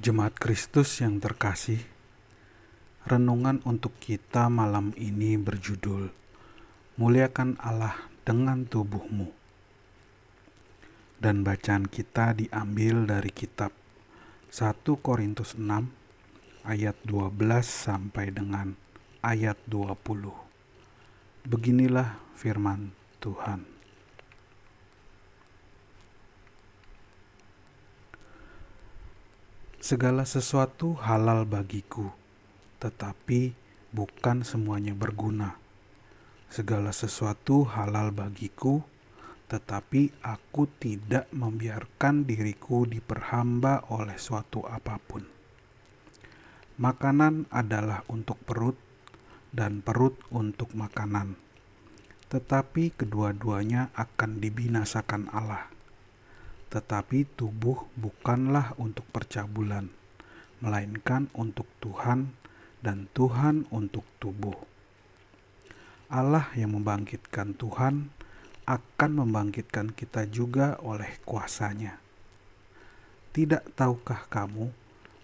Jemaat Kristus yang terkasih, renungan untuk kita malam ini berjudul Muliakan Allah dengan tubuhmu. Dan bacaan kita diambil dari kitab 1 Korintus 6 ayat 12 sampai dengan ayat 20. Beginilah firman Tuhan. Segala sesuatu halal bagiku, tetapi bukan semuanya berguna. Segala sesuatu halal bagiku, tetapi aku tidak membiarkan diriku diperhamba oleh suatu apa pun. Makanan adalah untuk perut, dan perut untuk makanan, tetapi kedua-duanya akan dibinasakan Allah tetapi tubuh bukanlah untuk percabulan, melainkan untuk Tuhan, dan Tuhan untuk tubuh. Allah yang membangkitkan Tuhan akan membangkitkan kita juga oleh kuasanya. Tidak tahukah kamu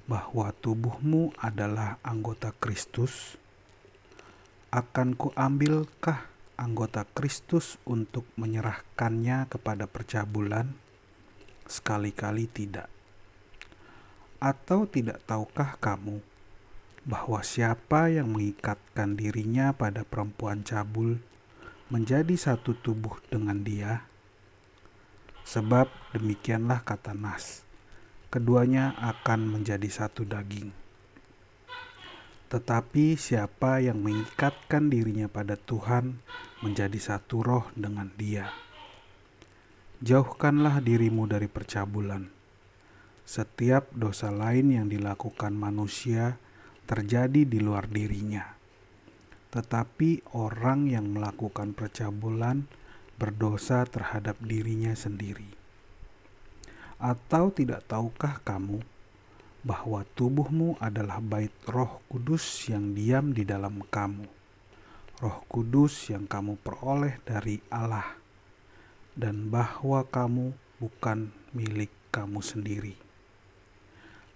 bahwa tubuhmu adalah anggota Kristus? Akan kuambilkah anggota Kristus untuk menyerahkannya kepada percabulan? Sekali-kali tidak. Atau tidak tahukah kamu bahwa siapa yang mengikatkan dirinya pada perempuan cabul menjadi satu tubuh dengan dia? Sebab demikianlah kata Nas, keduanya akan menjadi satu daging. Tetapi siapa yang mengikatkan dirinya pada Tuhan menjadi satu roh dengan dia. Jauhkanlah dirimu dari percabulan. Setiap dosa lain yang dilakukan manusia terjadi di luar dirinya. Tetapi orang yang melakukan percabulan berdosa terhadap dirinya sendiri. Atau tidak tahukah kamu bahwa tubuhmu adalah bait Roh Kudus yang diam di dalam kamu? Roh Kudus yang kamu peroleh dari Allah dan bahwa kamu bukan milik kamu sendiri.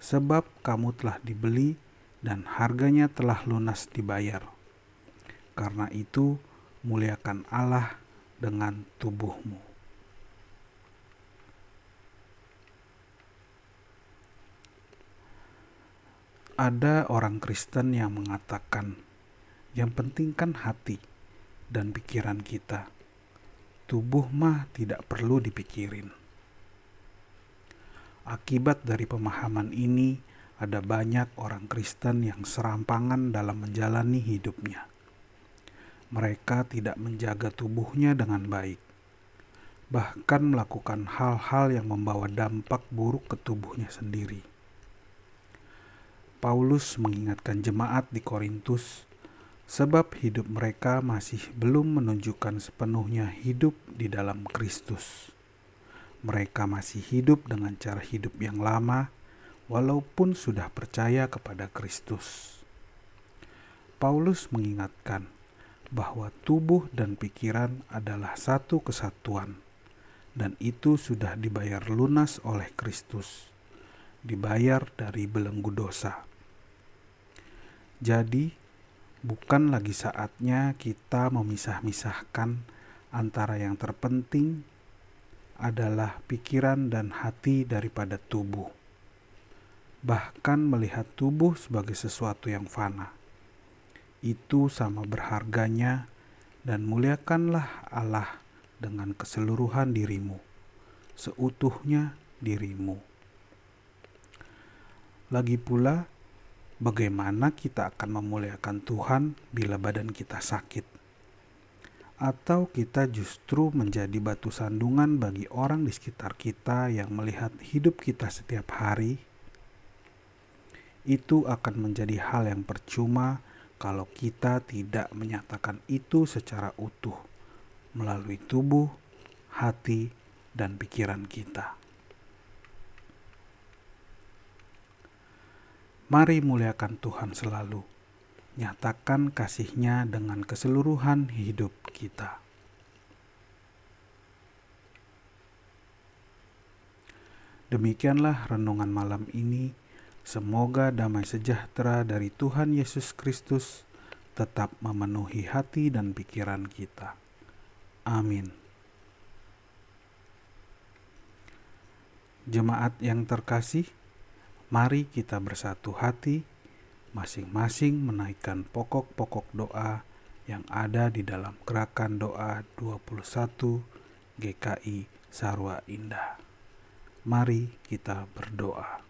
Sebab kamu telah dibeli dan harganya telah lunas dibayar. Karena itu, muliakan Allah dengan tubuhmu. Ada orang Kristen yang mengatakan, "Yang penting kan hati dan pikiran kita." Tubuh mah tidak perlu dipikirin. Akibat dari pemahaman ini, ada banyak orang Kristen yang serampangan dalam menjalani hidupnya. Mereka tidak menjaga tubuhnya dengan baik, bahkan melakukan hal-hal yang membawa dampak buruk ke tubuhnya sendiri. Paulus mengingatkan jemaat di Korintus sebab hidup mereka masih belum menunjukkan sepenuhnya hidup di dalam Kristus. Mereka masih hidup dengan cara hidup yang lama, walaupun sudah percaya kepada Kristus. Paulus mengingatkan bahwa tubuh dan pikiran adalah satu kesatuan, dan itu sudah dibayar lunas oleh Kristus, dibayar dari belenggu dosa. Jadi, bukan lagi saatnya kita memisah-misahkan antara yang terpenting adalah pikiran dan hati daripada tubuh. Bahkan melihat tubuh sebagai sesuatu yang fana. Itu sama berharganya dan muliakanlah Allah dengan keseluruhan dirimu, seutuhnya dirimu. Lagi pula, bagaimana kita akan memuliakan Tuhan bila badan kita sakit? Atau kita justru menjadi batu sandungan bagi orang di sekitar kita yang melihat hidup kita setiap hari? Itu akan menjadi hal yang percuma kalau kita tidak menyatakan itu secara utuh melalui tubuh, hati, dan pikiran kita. Mari muliakan Tuhan selalu. Nyatakan kasihnya dengan keseluruhan hidup kita. Demikianlah renungan malam ini. Semoga damai sejahtera dari Tuhan Yesus Kristus tetap memenuhi hati dan pikiran kita. Amin. Jemaat yang terkasih, mari kita bersatu hati, masing-masing menaikkan pokok-pokok doa yang ada di dalam gerakan doa 21 GKI Sarwa Indah. Mari kita berdoa.